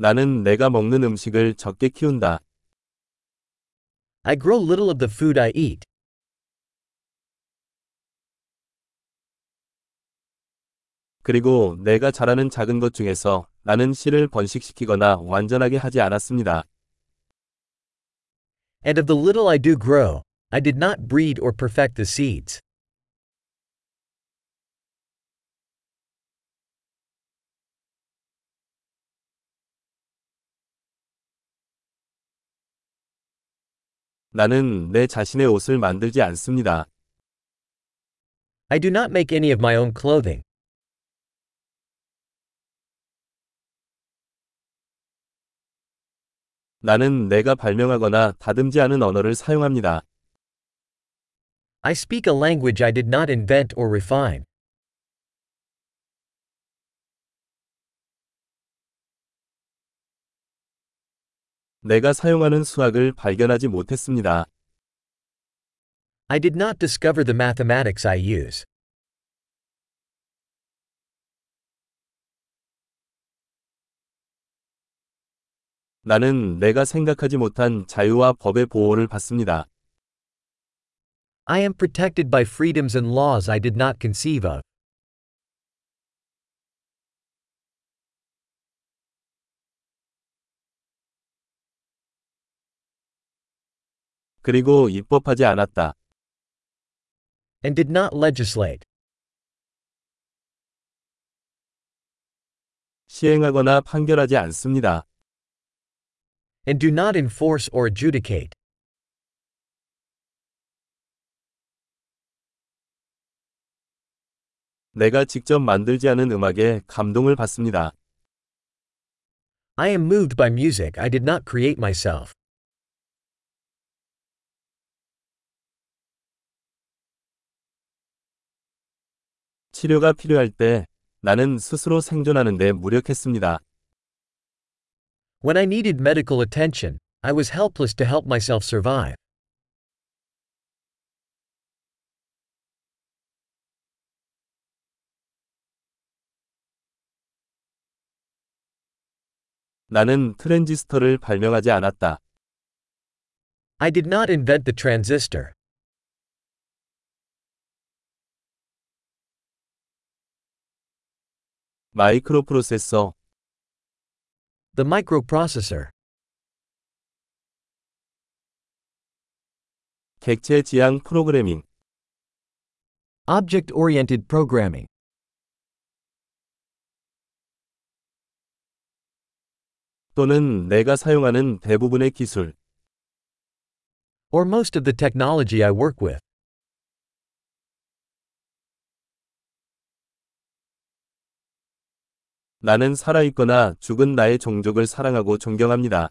나는 내가 먹는 음식을 적게 키운다. I grow little of the food I eat. 그리고 내가 잘하는 작은 것 중에서 나는 씨를 번식시키거나 완전하게 하지 않았습니다. And of the little I do grow, I did not breed or perfect the seeds. 나는 내 자신의 옷을 만들지 않습니다. I do not make any of my own clothing. 나는 내가 발명하거나 다듬지 않은 언어를 사용합니다. I speak a language I did not invent or refine. 내가 사용하는 수학을 발견하지 못했습니다. I did not discover the mathematics I use. 나는 내가 생각하지 못한 자유와 법의 보호를 받습니다. I am protected by freedoms and laws I did not conceive of. 그리고 입법하지 않았다. And did not legislate. 시행하거나 판결하지 않습니다. And do not enforce or adjudicate. 내가 직접 만들지 않은 음악에 감동을 받습니다. I am moved by music I did not create myself. 치료가 필요할 때 나는 스스로 생존하는 데 무력했습니다. When I needed medical attention, I was helpless to help myself survive. 나는 트랜지스터를 발명하지 않았다. I did not invent the transistor. 마이크로 프로세서, The microprocessor. 객체 지향 프로그래밍, Object oriented programming. 또는 내가 사용하는 대부분의 기술, Or most of the technology I work with. 나는 살아있거나 죽은 나의 종족을 사랑하고 존경합니다.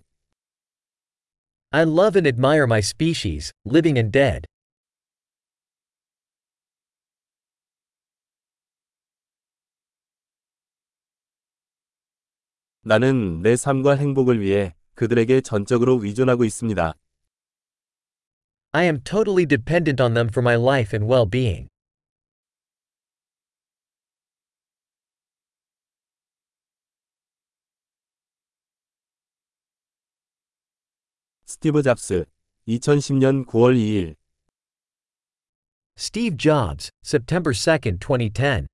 I love and admire my species, living and dead. 나는 내 삶과 행복을 위해 그들에게 전적으로 의존하고 있습니다. I am totally dependent on them for my life and well 스티브 잡스, 2010년 9월 2일 Steve Jobs, September 2, 2010.